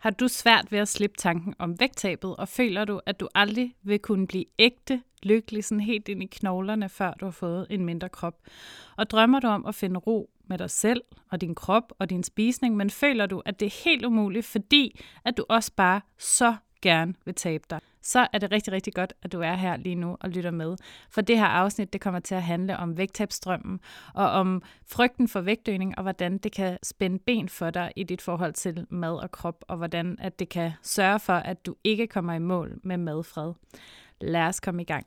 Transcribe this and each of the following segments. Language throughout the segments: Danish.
Har du svært ved at slippe tanken om vægttabet, og føler du, at du aldrig vil kunne blive ægte lykkelig sådan helt ind i knoglerne, før du har fået en mindre krop? Og drømmer du om at finde ro med dig selv og din krop og din spisning, men føler du, at det er helt umuligt, fordi at du også bare så gerne vil tabe dig, så er det rigtig, rigtig godt, at du er her lige nu og lytter med. For det her afsnit, det kommer til at handle om vægttabstrømmen og om frygten for vægtøgning og hvordan det kan spænde ben for dig i dit forhold til mad og krop, og hvordan at det kan sørge for, at du ikke kommer i mål med madfred. Lad os komme i gang.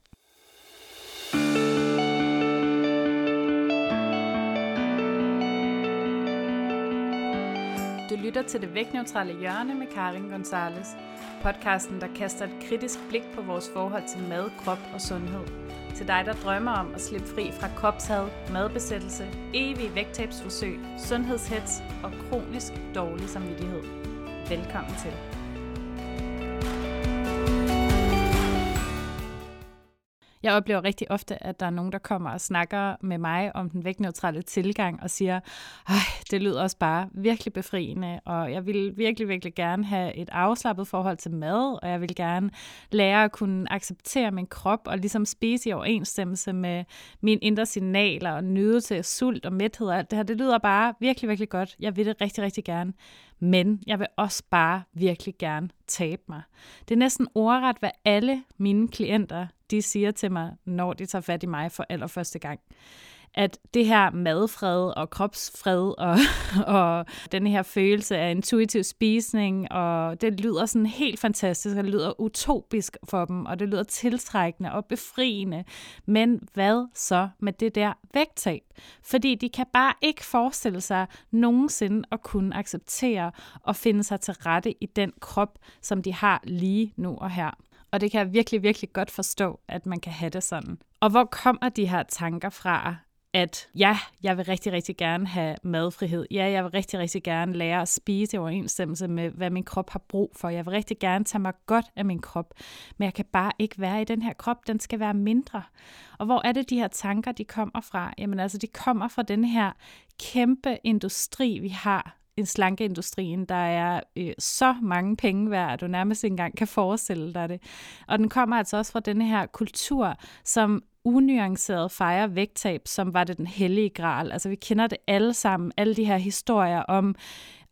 Du lytter til det vægtneutrale hjørne med Karin Gonzalez. Podcasten, der kaster et kritisk blik på vores forhold til mad, krop og sundhed. Til dig, der drømmer om at slippe fri fra kropshad, madbesættelse, evige vægttabsforsøg, sundhedshets og kronisk dårlig samvittighed. Velkommen til. Jeg oplever rigtig ofte, at der er nogen, der kommer og snakker med mig om den vægtneutrale tilgang og siger, at det lyder også bare virkelig befriende, og jeg vil virkelig, virkelig gerne have et afslappet forhold til mad, og jeg vil gerne lære at kunne acceptere min krop og ligesom spise i overensstemmelse med mine indre signaler og nyde til sult og mæthed og alt det her. Det lyder bare virkelig, virkelig godt. Jeg vil det rigtig, rigtig gerne. Men jeg vil også bare virkelig gerne tabe mig. Det er næsten ordret, hvad alle mine klienter de siger til mig, når de tager fat i mig for allerførste gang at det her madfred og kropsfred og, og den her følelse af intuitiv spisning, og det lyder sådan helt fantastisk, og det lyder utopisk for dem, og det lyder tiltrækkende og befriende. Men hvad så med det der vægttab? Fordi de kan bare ikke forestille sig nogensinde at kunne acceptere og finde sig til rette i den krop, som de har lige nu og her. Og det kan jeg virkelig, virkelig godt forstå, at man kan have det sådan. Og hvor kommer de her tanker fra? At ja, jeg vil rigtig, rigtig gerne have madfrihed. Ja, jeg vil rigtig, rigtig gerne lære at spise i overensstemmelse med, hvad min krop har brug for. Jeg vil rigtig gerne tage mig godt af min krop, men jeg kan bare ikke være i den her krop. Den skal være mindre. Og hvor er det, de her tanker, de kommer fra? Jamen altså, de kommer fra den her kæmpe industri, vi har en slankeindustrien, der er øh, så mange penge værd, at du nærmest ikke engang kan forestille dig det. Og den kommer altså også fra den her kultur, som unuanceret fejrer vægttab, som var det den hellige gral. Altså vi kender det alle sammen, alle de her historier om,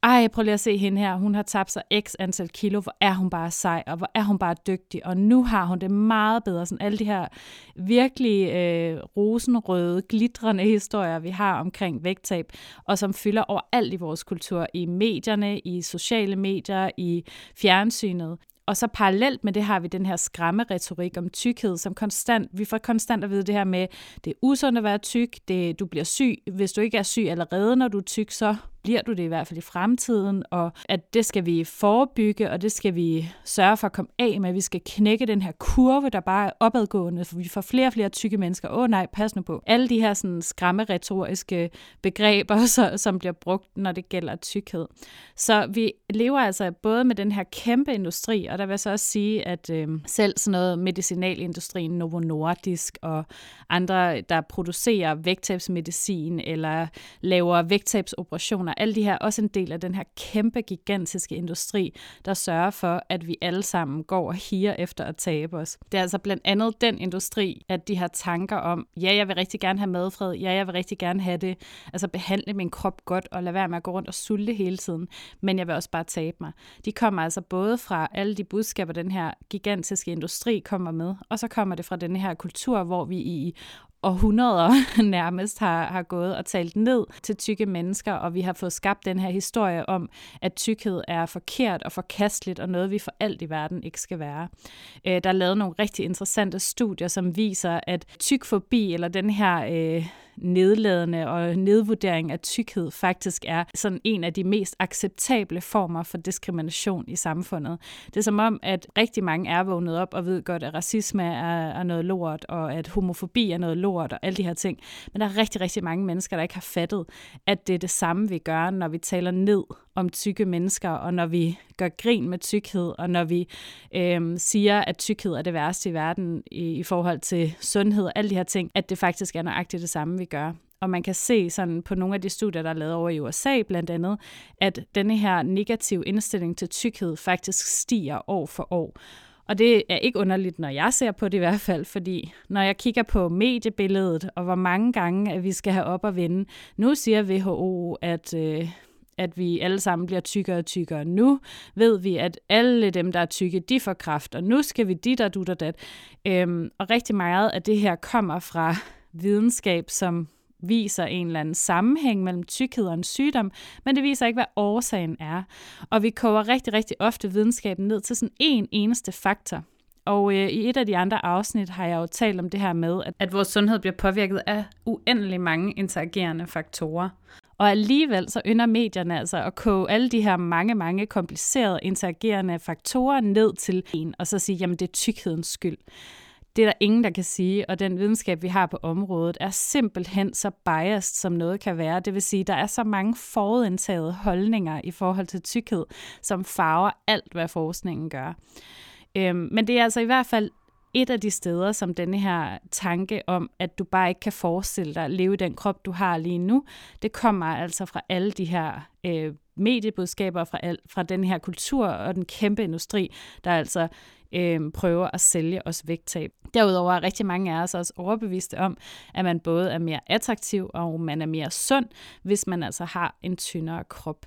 ej, prøv lige at se hende her, hun har tabt sig x antal kilo, hvor er hun bare sej, og hvor er hun bare dygtig, og nu har hun det meget bedre. Sådan alle de her virkelig øh, rosenrøde, glitrende historier, vi har omkring vægttab, og som fylder overalt i vores kultur, i medierne, i sociale medier, i fjernsynet. Og så parallelt med det har vi den her skræmmeretorik om tykkhed, som konstant, vi får konstant at vide det her med, det er usundt at være tyk, det, du bliver syg, hvis du ikke er syg allerede, når du er tyk, så bliver du det i hvert fald i fremtiden, og at det skal vi forebygge, og det skal vi sørge for at komme af med. Vi skal knække den her kurve, der bare er opadgående, for vi får flere og flere tykke mennesker. Åh oh, nej, pas nu på. Alle de her sådan, skræmmeretoriske begreber, så, som bliver brugt, når det gælder tykkhed. Så vi lever altså både med den her kæmpe industri, og der vil jeg så også sige, at øh, selv sådan noget medicinalindustrien, Novo Nordisk og andre, der producerer vægttabsmedicin eller laver vægttabsoperationer, og alle de her også en del af den her kæmpe, gigantiske industri, der sørger for, at vi alle sammen går og higer efter at tabe os. Det er altså blandt andet den industri, at de har tanker om, ja, jeg vil rigtig gerne have madfred, ja, jeg vil rigtig gerne have det, altså behandle min krop godt og lade være med at gå rundt og sulte hele tiden, men jeg vil også bare tabe mig. De kommer altså både fra alle de budskaber, den her gigantiske industri kommer med, og så kommer det fra den her kultur, hvor vi i århundreder nærmest har, har gået og talt ned til tykke mennesker, og vi har fået skabt den her historie om, at tykkhed er forkert og forkasteligt, og noget vi for alt i verden ikke skal være. Øh, der er lavet nogle rigtig interessante studier, som viser, at tykfobi, eller den her øh, nedladende og nedvurdering af tykkhed faktisk er sådan en af de mest acceptable former for diskrimination i samfundet. Det er som om, at rigtig mange er vågnet op og ved godt, at racisme er, er noget lort, og at homofobi er noget lort, og alle de her ting. Men der er rigtig, rigtig mange mennesker, der ikke har fattet, at det er det samme, vi gør, når vi taler ned om tykke mennesker, og når vi gør grin med tykkhed, og når vi øh, siger, at tykkhed er det værste i verden i, i forhold til sundhed og alle de her ting, at det faktisk er nøjagtigt det samme, vi gør. og man kan se sådan på nogle af de studier, der er lavet over i USA blandt andet, at denne her negative indstilling til tykkhed faktisk stiger år for år. Og det er ikke underligt, når jeg ser på det i hvert fald, fordi når jeg kigger på mediebilledet, og hvor mange gange at vi skal have op og vende, nu siger WHO, at øh, at vi alle sammen bliver tykkere og tykkere. Nu ved vi, at alle dem, der er tykke, de får kraft, og nu skal vi dit og dut og dat. Øhm, og rigtig meget af det her kommer fra videnskab, som viser en eller anden sammenhæng mellem tykkhed og en sygdom, men det viser ikke, hvad årsagen er. Og vi koger rigtig, rigtig ofte videnskaben ned til sådan en eneste faktor. Og øh, i et af de andre afsnit har jeg jo talt om det her med, at, at vores sundhed bliver påvirket af uendelig mange interagerende faktorer. Og alligevel så ynder medierne altså at koge alle de her mange, mange komplicerede interagerende faktorer ned til en, og så sige, jamen det er tykkhedens skyld. Det er der ingen, der kan sige, og den videnskab, vi har på området, er simpelthen så biased, som noget kan være. Det vil sige, der er så mange forudindtagede holdninger i forhold til tykkhed, som farver alt, hvad forskningen gør. Øhm, men det er altså i hvert fald et af de steder, som denne her tanke om, at du bare ikke kan forestille dig at leve i den krop, du har lige nu, det kommer altså fra alle de her øh, mediebudskaber, fra, al, fra den her kultur og den kæmpe industri, der altså øh, prøver at sælge os vægttab. Derudover er rigtig mange af os også overbeviste om, at man både er mere attraktiv og man er mere sund, hvis man altså har en tyndere krop.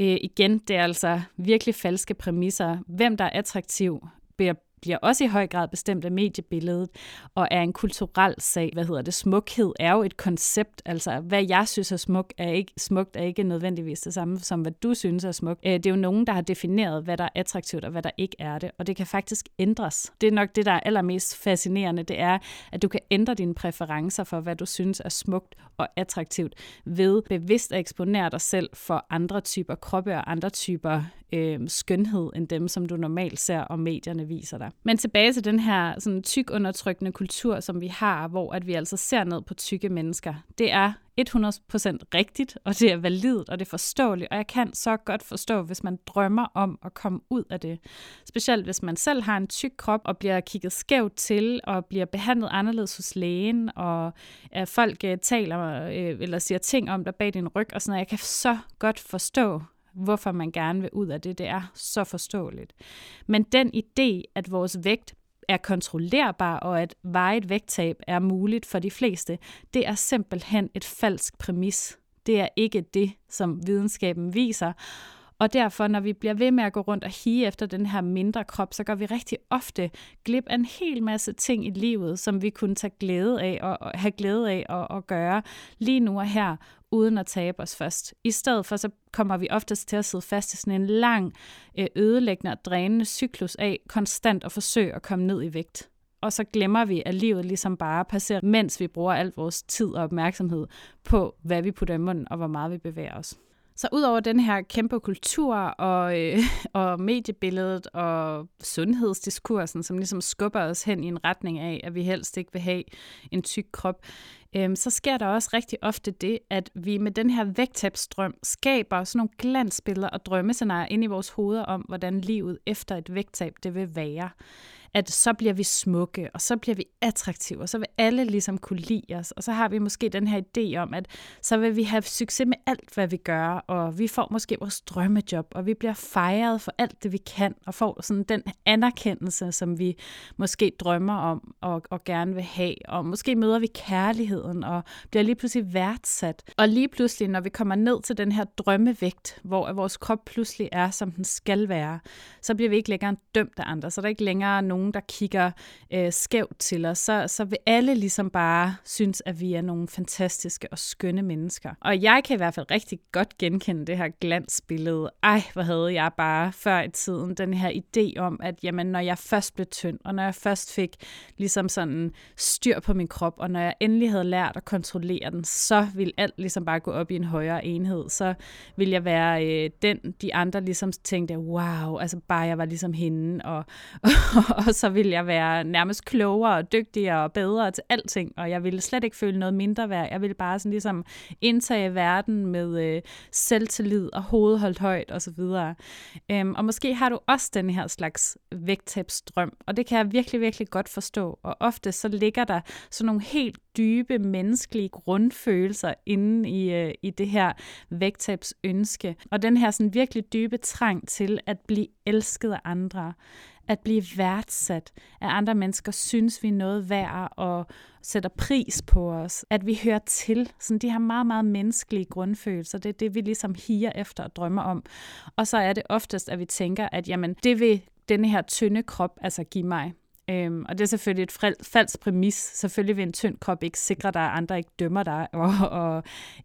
Øh, igen, det er altså virkelig falske præmisser. Hvem der er attraktiv, bliver bliver også i høj grad bestemt af mediebilledet og er en kulturel sag. Hvad hedder det? Smukhed er jo et koncept. Altså, hvad jeg synes er smuk, er ikke, smukt er ikke nødvendigvis det samme som, hvad du synes er smukt. Øh, det er jo nogen, der har defineret, hvad der er attraktivt og hvad der ikke er det. Og det kan faktisk ændres. Det er nok det, der er allermest fascinerende. Det er, at du kan ændre dine præferencer for, hvad du synes er smukt og attraktivt ved bevidst at eksponere dig selv for andre typer kroppe og andre typer øh, skønhed end dem, som du normalt ser, og medierne viser dig. Men tilbage til den her sådan, tyk undertrykkende kultur, som vi har, hvor at vi altså ser ned på tykke mennesker. Det er 100% rigtigt, og det er validt, og det er forståeligt, og jeg kan så godt forstå, hvis man drømmer om at komme ud af det. Specielt hvis man selv har en tyk krop, og bliver kigget skævt til, og bliver behandlet anderledes hos lægen, og at folk øh, taler øh, eller siger ting om dig bag din ryg, og sådan noget. Jeg kan så godt forstå, hvorfor man gerne vil ud af det. Det er så forståeligt. Men den idé, at vores vægt er kontrollerbar, og at vejet vægttab er muligt for de fleste, det er simpelthen et falsk præmis. Det er ikke det, som videnskaben viser. Og derfor, når vi bliver ved med at gå rundt og hige efter den her mindre krop, så går vi rigtig ofte glip af en hel masse ting i livet, som vi kunne tage glæde af og have glæde af at, at gøre lige nu og her, uden at tabe os først. I stedet for, så kommer vi oftest til at sidde fast i sådan en lang, øh, ødelæggende og drænende cyklus af konstant at forsøge at komme ned i vægt. Og så glemmer vi, at livet ligesom bare passerer, mens vi bruger al vores tid og opmærksomhed på, hvad vi putter i munden og hvor meget vi bevæger os. Så udover den her kæmpe kultur og, øh, og mediebilledet og sundhedsdiskursen, som ligesom skubber os hen i en retning af, at vi helst ikke vil have en tyk krop, øh, så sker der også rigtig ofte det, at vi med den her vægttabstrøm skaber sådan nogle glansbilleder og drømmescenarier ind i vores hoveder om, hvordan livet efter et vægttab det vil være at så bliver vi smukke, og så bliver vi attraktive, og så vil alle ligesom kunne lide os. Og så har vi måske den her idé om, at så vil vi have succes med alt, hvad vi gør, og vi får måske vores drømmejob, og vi bliver fejret for alt det, vi kan, og får sådan den anerkendelse, som vi måske drømmer om og, og gerne vil have. Og måske møder vi kærlighed virkeligheden og bliver lige pludselig værdsat. Og lige pludselig, når vi kommer ned til den her drømmevægt, hvor vores krop pludselig er, som den skal være, så bliver vi ikke længere dømt af andre. Så er der ikke længere nogen nogen, der kigger øh, skævt til os, så, så vil alle ligesom bare synes, at vi er nogle fantastiske og skønne mennesker. Og jeg kan i hvert fald rigtig godt genkende det her glansbillede. Ej, hvor havde jeg bare før i tiden den her idé om, at jamen, når jeg først blev tynd, og når jeg først fik ligesom sådan styr på min krop, og når jeg endelig havde lært at kontrollere den, så vil alt ligesom bare gå op i en højere enhed. Så vil jeg være øh, den, de andre ligesom tænkte, wow, altså bare jeg var ligesom hende, og, og, og så vil jeg være nærmest klogere og dygtigere og bedre til alting, og jeg ville slet ikke føle noget mindre værd. Jeg ville bare sådan ligesom indtage verden med øh, selvtillid og hovedet holdt højt osv. Øhm, og måske har du også den her slags vægttabsdrøm, og det kan jeg virkelig, virkelig godt forstå. Og ofte så ligger der sådan nogle helt dybe menneskelige grundfølelser inde i, øh, i det her vægttabsønske. Og den her sådan virkelig dybe trang til at blive elsket af andre, at blive værdsat, at andre mennesker synes, vi er noget værd og sætter pris på os, at vi hører til. Sådan de her meget, meget menneskelige grundfølelser, det er det, vi ligesom higer efter og drømmer om. Og så er det oftest, at vi tænker, at jamen, det vil denne her tynde krop altså give mig. Øhm, og det er selvfølgelig et falsk præmis. Selvfølgelig vil en tynd krop ikke sikre dig, at andre ikke dømmer dig, og, og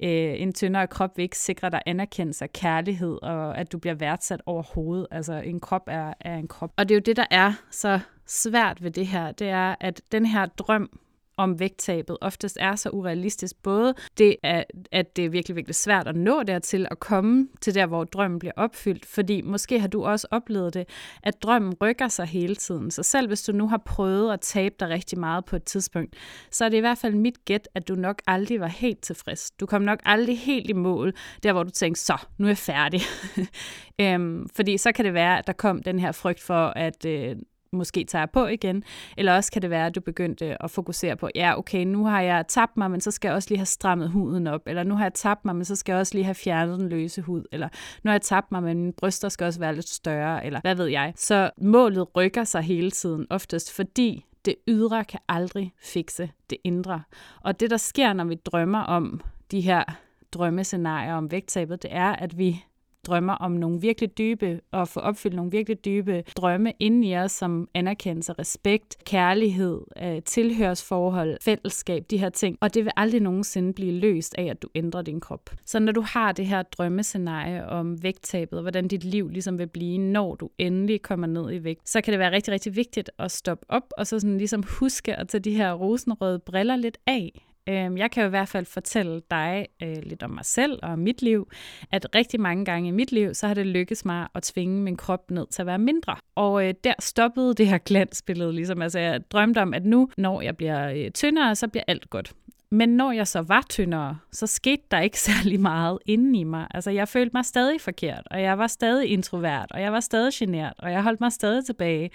øh, en tyndere krop vil ikke sikre dig anerkendelse og kærlighed, og at du bliver værdsat overhovedet. Altså en krop er, er en krop. Og det er jo det, der er så svært ved det her, det er, at den her drøm om vægttabet oftest er så urealistisk. Både det, at, at det er virkelig, virkelig svært at nå dertil at komme til der, hvor drømmen bliver opfyldt, fordi måske har du også oplevet det, at drømmen rykker sig hele tiden. Så selv hvis du nu har prøvet at tabe dig rigtig meget på et tidspunkt, så er det i hvert fald mit gæt, at du nok aldrig var helt tilfreds. Du kom nok aldrig helt i mål, der hvor du tænkte, så, nu er jeg færdig. øhm, fordi så kan det være, at der kom den her frygt for, at øh, måske tager på igen, eller også kan det være, at du begyndte at fokusere på, ja, okay, nu har jeg tabt mig, men så skal jeg også lige have strammet huden op, eller nu har jeg tabt mig, men så skal jeg også lige have fjernet den løse hud, eller nu har jeg tabt mig, men mine bryster skal også være lidt større, eller hvad ved jeg. Så målet rykker sig hele tiden, oftest fordi det ydre kan aldrig fikse det indre. Og det, der sker, når vi drømmer om de her drømmescenarier om vægttabet, det er, at vi drømmer om nogle virkelig dybe, og få opfyldt nogle virkelig dybe drømme inden i os, som anerkendelse, respekt, kærlighed, øh, tilhørsforhold, fællesskab, de her ting. Og det vil aldrig nogensinde blive løst af, at du ændrer din krop. Så når du har det her drømmescenarie om vægttabet, og hvordan dit liv ligesom vil blive, når du endelig kommer ned i vægt, så kan det være rigtig, rigtig vigtigt at stoppe op, og så sådan ligesom huske at tage de her rosenrøde briller lidt af. Øhm, jeg kan jo i hvert fald fortælle dig øh, lidt om mig selv og mit liv, at rigtig mange gange i mit liv, så har det lykkes mig at tvinge min krop ned til at være mindre. Og øh, der stoppede det her glansbillede ligesom. Altså jeg drømte om, at nu, når jeg bliver øh, tyndere, så bliver alt godt. Men når jeg så var tyndere, så skete der ikke særlig meget inden i mig. Altså jeg følte mig stadig forkert, og jeg var stadig introvert, og jeg var stadig genert, og jeg holdt mig stadig tilbage.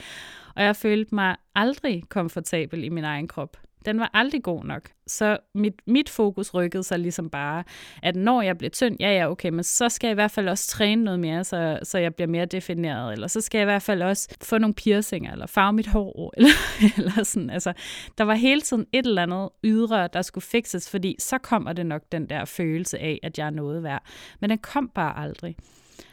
Og jeg følte mig aldrig komfortabel i min egen krop den var aldrig god nok. Så mit, mit fokus rykkede sig ligesom bare, at når jeg bliver tynd, ja ja, okay, men så skal jeg i hvert fald også træne noget mere, så, så jeg bliver mere defineret, eller så skal jeg i hvert fald også få nogle piercinger, eller farve mit hår, eller, eller sådan. Altså, der var hele tiden et eller andet ydre, der skulle fikses, fordi så kommer det nok den der følelse af, at jeg er noget værd. Men den kom bare aldrig.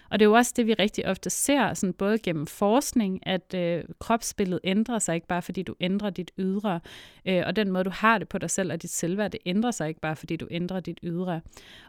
Og det er jo også det, vi rigtig ofte ser, sådan både gennem forskning, at øh, kropsbilledet ændrer sig ikke bare, fordi du ændrer dit ydre, øh, og den måde, du har det på dig selv og dit selvværd, det ændrer sig ikke bare, fordi du ændrer dit ydre.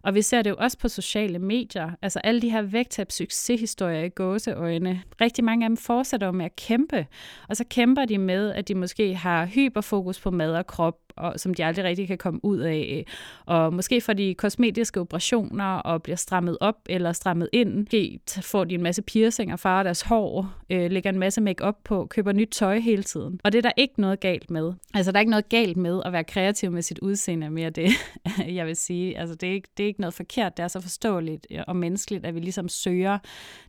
Og vi ser det jo også på sociale medier, altså alle de her vægttab succeshistorier i gåseøjne. Rigtig mange af dem fortsætter jo med at kæmpe, og så kæmper de med, at de måske har hyperfokus på mad og krop, og, som de aldrig rigtig kan komme ud af. Og måske får de kosmetiske operationer og bliver strammet op eller strammet ind. Måske får de en masse piercinger, farver deres hår, øh, lægger en masse makeup på, køber nyt tøj hele tiden. Og det er der ikke noget galt med. Altså, der er ikke noget galt med at være kreativ med sit udseende mere det, jeg vil sige. Altså, det er, ikke, det er ikke noget forkert. Det er så forståeligt øh, og menneskeligt, at vi ligesom søger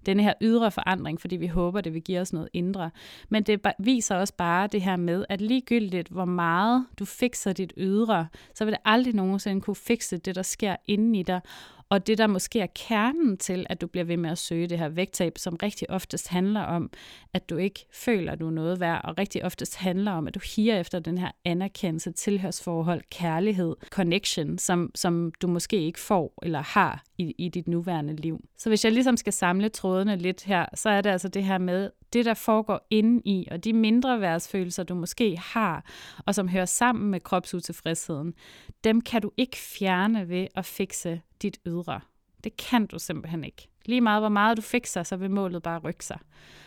denne her ydre forandring, fordi vi håber, det vil give os noget indre. Men det viser også bare det her med, at ligegyldigt, hvor meget du fik fikser dit ydre, så vil det aldrig nogensinde kunne fikse det, der sker inden i dig. Og det, der måske er kernen til, at du bliver ved med at søge det her vægttab, som rigtig oftest handler om, at du ikke føler, at du er noget værd, og rigtig oftest handler om, at du higer efter den her anerkendelse, tilhørsforhold, kærlighed, connection, som, som du måske ikke får eller har i, i dit nuværende liv. Så hvis jeg ligesom skal samle trådene lidt her, så er det altså det her med, det der foregår inde i, og de mindre værdsfølelser, du måske har, og som hører sammen med kropsutilfredsheden, dem kan du ikke fjerne ved at fikse dit ydre. Det kan du simpelthen ikke. Lige meget hvor meget du fikser, så vil målet bare rykke sig.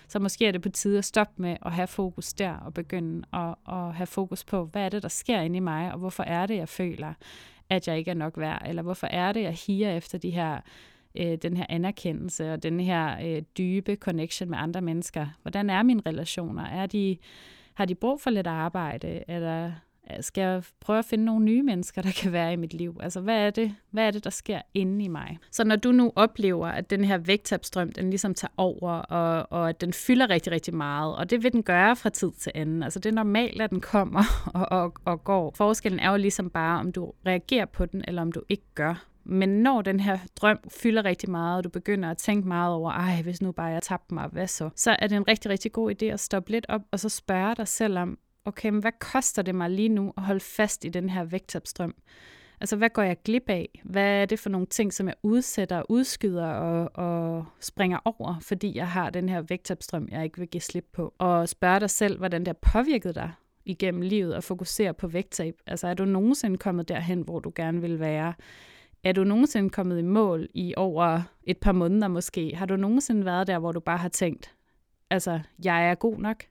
Så måske er det på tide at stoppe med at have fokus der, og begynde at, at have fokus på, hvad er det, der sker inde i mig, og hvorfor er det, jeg føler, at jeg ikke er nok værd, eller hvorfor er det, jeg higer efter de her øh, den her anerkendelse og den her øh, dybe connection med andre mennesker. Hvordan er mine relationer? Er de, har de brug for lidt arbejde? Eller skal jeg prøve at finde nogle nye mennesker, der kan være i mit liv? Altså, hvad er det, hvad er det der sker inde i mig? Så når du nu oplever, at den her vægttabstrøm, den ligesom tager over, og, og at den fylder rigtig, rigtig meget, og det vil den gøre fra tid til anden. Altså, det er normalt, at den kommer og, og, og går. Forskellen er jo ligesom bare, om du reagerer på den, eller om du ikke gør. Men når den her drøm fylder rigtig meget, og du begynder at tænke meget over, ej, hvis nu bare jeg tabte mig, hvad så? Så er det en rigtig, rigtig god idé at stoppe lidt op, og så spørge dig selv om, okay, men hvad koster det mig lige nu at holde fast i den her vægttabstrøm? Altså, hvad går jeg glip af? Hvad er det for nogle ting, som jeg udsætter, udskyder og, og springer over, fordi jeg har den her vægttabstrøm, jeg ikke vil give slip på? Og spørge dig selv, hvordan det har påvirket dig igennem livet at fokusere på vægttab. Altså, er du nogensinde kommet derhen, hvor du gerne vil være? Er du nogensinde kommet i mål i over et par måneder måske? Har du nogensinde været der, hvor du bare har tænkt, altså, jeg er god nok?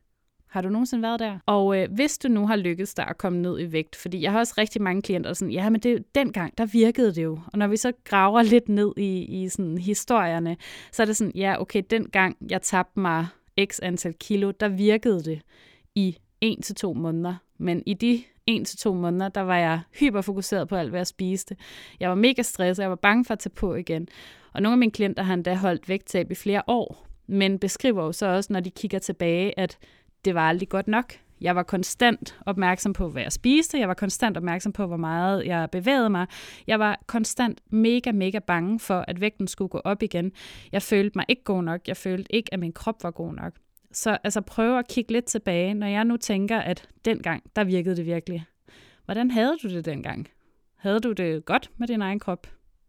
Har du nogensinde været der? Og øh, hvis du nu har lykkedes dig at komme ned i vægt, fordi jeg har også rigtig mange klienter, der sådan, ja, men det, dengang, der virkede det jo. Og når vi så graver lidt ned i, i sådan historierne, så er det sådan, ja, okay, dengang jeg tabte mig x antal kilo, der virkede det i en til to måneder. Men i de en til to måneder, der var jeg hyperfokuseret på alt, hvad jeg spiste. Jeg var mega stresset, jeg var bange for at tage på igen. Og nogle af mine klienter har endda holdt vægttab i flere år, men beskriver jo så også, når de kigger tilbage, at det var aldrig godt nok. Jeg var konstant opmærksom på, hvad jeg spiste. Jeg var konstant opmærksom på, hvor meget jeg bevægede mig. Jeg var konstant mega, mega bange for, at vægten skulle gå op igen. Jeg følte mig ikke god nok. Jeg følte ikke, at min krop var god nok. Så altså prøv at kigge lidt tilbage, når jeg nu tænker, at dengang, der virkede det virkelig. Hvordan havde du det dengang? Havde du det godt med din egen krop?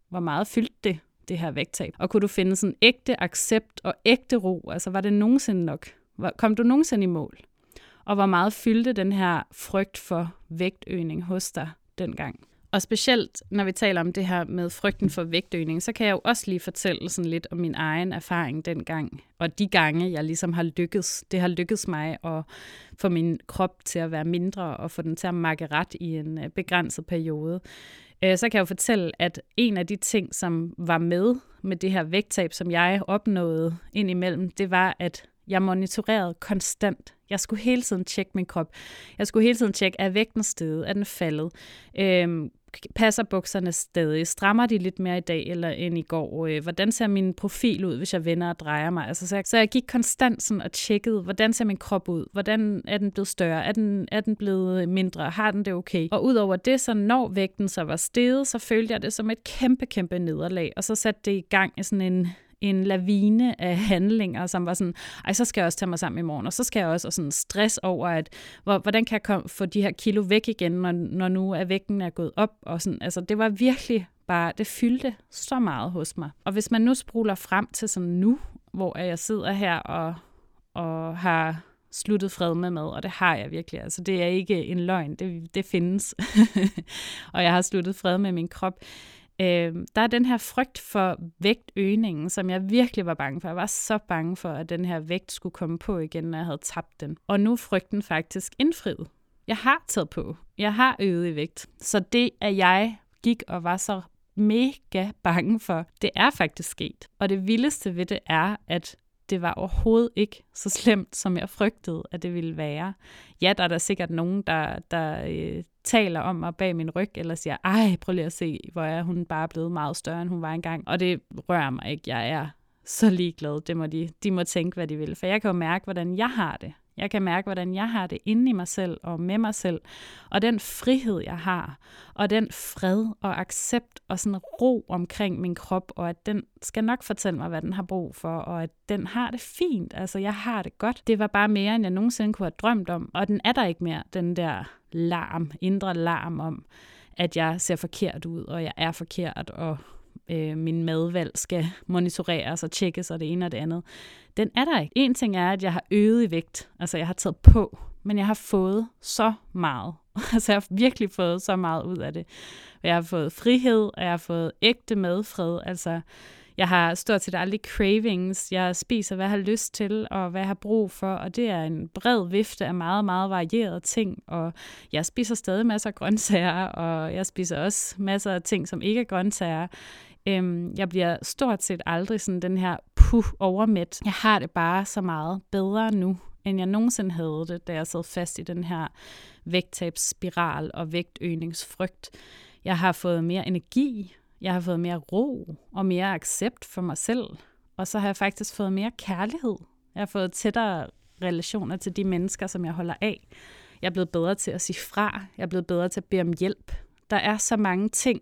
Hvor meget fyldte det, det her vægttab? Og kunne du finde sådan ægte accept og ægte ro? Altså var det nogensinde nok? Kom du nogensinde i mål? Og hvor meget fyldte den her frygt for vægtøgning hos dig dengang? Og specielt når vi taler om det her med frygten for vægtøgning, så kan jeg jo også lige fortælle sådan lidt om min egen erfaring dengang. Og de gange, jeg ligesom har lykkes, det har lykkedes mig at få min krop til at være mindre og få den til at makke ret i en øh, begrænset periode. Øh, så kan jeg jo fortælle, at en af de ting, som var med med det her vægttab, som jeg opnåede indimellem, det var, at jeg monitorerede konstant. Jeg skulle hele tiden tjekke min krop. Jeg skulle hele tiden tjekke, er vægten steget? Er den faldet? Øhm, passer bukserne stadig? Strammer de lidt mere i dag eller end i går? Øh, hvordan ser min profil ud, hvis jeg vender og drejer mig? Altså, så, jeg, så jeg gik konstant sådan og tjekkede, hvordan ser min krop ud? Hvordan er den blevet større? Er den, er den blevet mindre? Har den det okay? Og udover det, så når vægten så var steget, så følte jeg det som et kæmpe, kæmpe nederlag. Og så satte det i gang i sådan en en lavine af handlinger, som var sådan, ej, så skal jeg også tage mig sammen i morgen, og så skal jeg også og sådan stress over, at hvor, hvordan kan jeg komme, få de her kilo væk igen, når, når nu er vægten er gået op, og sådan, altså det var virkelig bare, det fyldte så meget hos mig. Og hvis man nu spruler frem til sådan nu, hvor jeg sidder her og, og har sluttet fred med mad, og det har jeg virkelig. Altså, det er ikke en løgn, det, det findes. og jeg har sluttet fred med min krop øh, der er den her frygt for vægtøgningen, som jeg virkelig var bange for. Jeg var så bange for, at den her vægt skulle komme på igen, når jeg havde tabt den. Og nu er frygten faktisk indfriet. Jeg har taget på. Jeg har øget i vægt. Så det, at jeg gik og var så mega bange for, det er faktisk sket. Og det vildeste ved det er, at det var overhovedet ikke så slemt, som jeg frygtede, at det ville være. Ja, der er der sikkert nogen, der, der øh, taler om mig bag min ryg, eller siger, ej, prøv lige at se, hvor er hun bare blevet meget større, end hun var engang. Og det rører mig ikke. Jeg er så ligeglad. Det må de, de må tænke, hvad de vil. For jeg kan jo mærke, hvordan jeg har det. Jeg kan mærke, hvordan jeg har det inde i mig selv og med mig selv. Og den frihed, jeg har, og den fred og accept og sådan ro omkring min krop, og at den skal nok fortælle mig, hvad den har brug for, og at den har det fint. Altså, jeg har det godt. Det var bare mere, end jeg nogensinde kunne have drømt om. Og den er der ikke mere, den der larm, indre larm om, at jeg ser forkert ud, og jeg er forkert, og øh, min madvalg skal monitoreres og tjekkes og det ene og det andet. Den er der ikke. En ting er, at jeg har øget i vægt, altså jeg har taget på, men jeg har fået så meget. altså jeg har virkelig fået så meget ud af det. Jeg har fået frihed, og jeg har fået ægte madfred, altså jeg har stort set aldrig cravings. Jeg spiser, hvad jeg har lyst til, og hvad jeg har brug for, og det er en bred vifte af meget, meget varierede ting. Og jeg spiser stadig masser af grøntsager, og jeg spiser også masser af ting, som ikke er grøntsager. Øhm, jeg bliver stort set aldrig sådan den her puh overmæt. Jeg har det bare så meget bedre nu, end jeg nogensinde havde det, da jeg sad fast i den her vægttabsspiral og vægtøgningsfrygt. Jeg har fået mere energi, jeg har fået mere ro og mere accept for mig selv, og så har jeg faktisk fået mere kærlighed. Jeg har fået tættere relationer til de mennesker, som jeg holder af. Jeg er blevet bedre til at sige fra. Jeg er blevet bedre til at bede om hjælp. Der er så mange ting,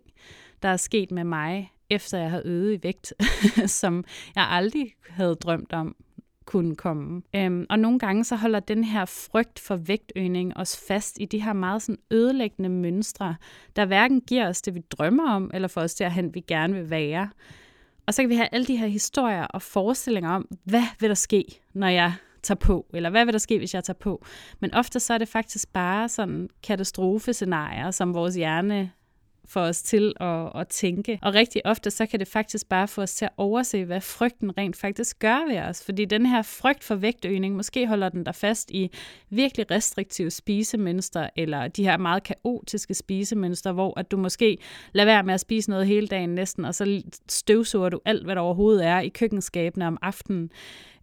der er sket med mig, efter jeg har øget i vægt, som jeg aldrig havde drømt om kunne komme. Øhm, og nogle gange så holder den her frygt for vægtøgning os fast i de her meget sådan ødelæggende mønstre, der hverken giver os det, vi drømmer om, eller får os derhen, vi gerne vil være. Og så kan vi have alle de her historier og forestillinger om, hvad vil der ske, når jeg tager på, eller hvad vil der ske, hvis jeg tager på. Men ofte så er det faktisk bare sådan katastrofescenarier, som vores hjerne får os til at, at tænke. Og rigtig ofte, så kan det faktisk bare få os til at overse, hvad frygten rent faktisk gør ved os. Fordi den her frygt for vægtøgning, måske holder den der fast i virkelig restriktive spisemønstre, eller de her meget kaotiske spisemønstre, hvor at du måske lader være med at spise noget hele dagen næsten, og så støvsuger du alt, hvad der overhovedet er i køkkenskabene om aftenen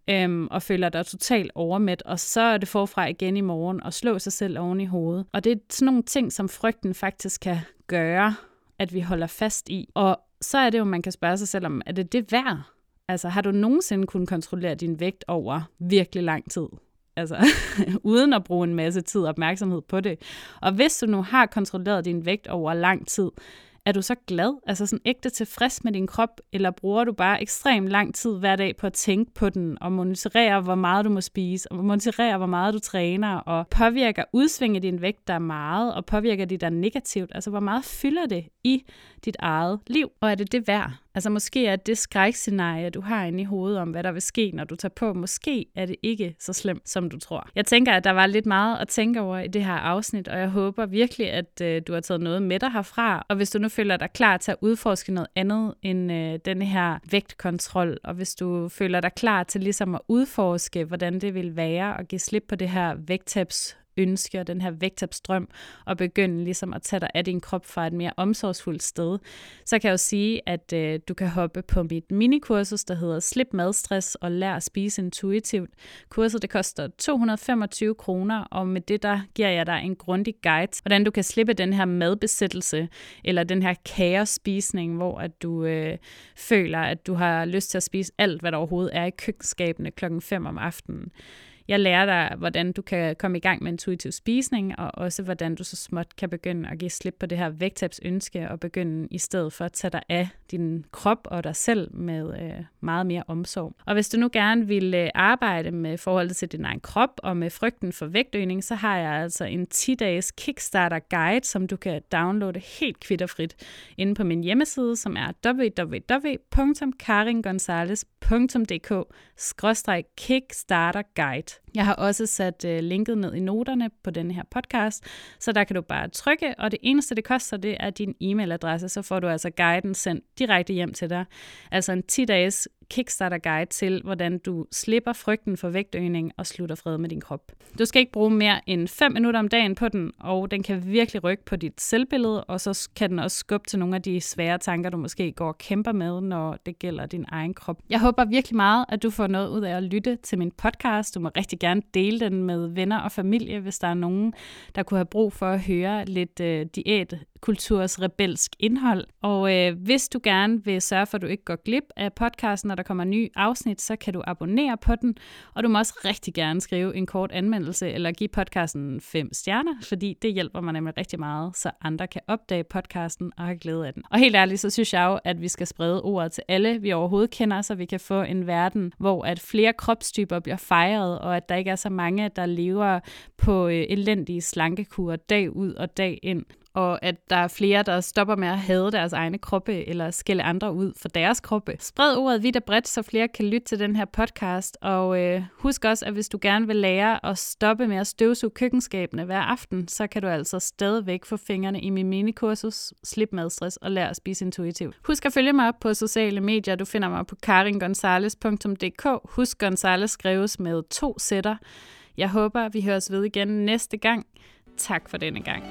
øhm, og føler dig totalt overmæt, og så er det forfra igen i morgen og slå sig selv oven i hovedet. Og det er sådan nogle ting, som frygten faktisk kan gøre, at vi holder fast i. Og så er det jo, man kan spørge sig selv om, er det det værd? Altså, har du nogensinde kunnet kontrollere din vægt over virkelig lang tid? Altså, uden at bruge en masse tid og opmærksomhed på det. Og hvis du nu har kontrolleret din vægt over lang tid, er du så glad, altså sådan ægte tilfreds med din krop, eller bruger du bare ekstremt lang tid hver dag på at tænke på den, og monitorere, hvor meget du må spise, og monitorere, hvor meget du træner, og påvirker udsvinge din vægt der meget, og påvirker det der negativt? Altså, hvor meget fylder det i dit eget liv, og er det det værd? Altså måske er det skrækscenarie, du har inde i hovedet om, hvad der vil ske, når du tager på, måske er det ikke så slemt, som du tror. Jeg tænker, at der var lidt meget at tænke over i det her afsnit, og jeg håber virkelig, at øh, du har taget noget med dig herfra. Og hvis du nu føler dig klar til at udforske noget andet end øh, den her vægtkontrol, og hvis du føler dig klar til ligesom at udforske, hvordan det vil være at give slip på det her vægttabs ønske og den her vægtabstrøm, og begynde ligesom at tage dig af din krop fra et mere omsorgsfuldt sted, så kan jeg jo sige, at øh, du kan hoppe på mit minikursus, der hedder Slip madstress og lær at spise intuitivt. Kurset det koster 225 kroner, og med det der giver jeg dig en grundig guide, hvordan du kan slippe den her madbesættelse, eller den her kaospisning, hvor at du øh, føler, at du har lyst til at spise alt, hvad der overhovedet er i køkkenskabene klokken 5 om aftenen. Jeg lærer dig, hvordan du kan komme i gang med intuitiv spisning, og også hvordan du så småt kan begynde at give slip på det her vægttabsønske, og begynde i stedet for at tage dig af din krop og dig selv med øh, meget mere omsorg. Og hvis du nu gerne vil øh, arbejde med forholdet til din egen krop og med frygten for vægtøgning, så har jeg altså en 10-dages Kickstarter guide, som du kan downloade helt kvitterfrit inde på min hjemmeside, som er www.karingonzales.dk-kickstarter guide. Jeg har også sat øh, linket ned i noterne på den her podcast, så der kan du bare trykke, og det eneste, det koster, det er din e-mailadresse, så får du altså guiden sendt direkte hjem til dig. Altså en 10-dages Kickstarter-guide til, hvordan du slipper frygten for vægtøgning og slutter fred med din krop. Du skal ikke bruge mere end 5 minutter om dagen på den, og den kan virkelig rykke på dit selvbillede, og så kan den også skubbe til nogle af de svære tanker, du måske går og kæmper med, når det gælder din egen krop. Jeg håber virkelig meget, at du får noget ud af at lytte til min podcast. Du må rigtig gerne dele den med venner og familie, hvis der er nogen, der kunne have brug for at høre lidt øh, diæt kulturs rebelsk indhold. Og øh, hvis du gerne vil sørge for, at du ikke går glip af podcasten, når der kommer nye afsnit, så kan du abonnere på den. Og du må også rigtig gerne skrive en kort anmeldelse eller give podcasten fem stjerner, fordi det hjælper mig nemlig rigtig meget, så andre kan opdage podcasten og have glæde af den. Og helt ærligt, så synes jeg jo, at vi skal sprede ordet til alle, vi overhovedet kender, så vi kan få en verden, hvor at flere kropstyper bliver fejret, og at der ikke er så mange, der lever på øh, elendige slankekurer dag ud og dag ind og at der er flere, der stopper med at hade deres egne kroppe, eller skælde andre ud for deres kroppe. Spred ordet vidt og bredt, så flere kan lytte til den her podcast, og øh, husk også, at hvis du gerne vil lære at stoppe med at støvsuge køkkenskabene hver aften, så kan du altså stadigvæk få fingrene i min minikursus, slip madstress og lær at spise intuitivt. Husk at følge mig op på sociale medier, du finder mig på karingonzales.dk. Husk Gonzales skrives med to sætter. Jeg håber, vi høres ved igen næste gang. Tak for denne gang.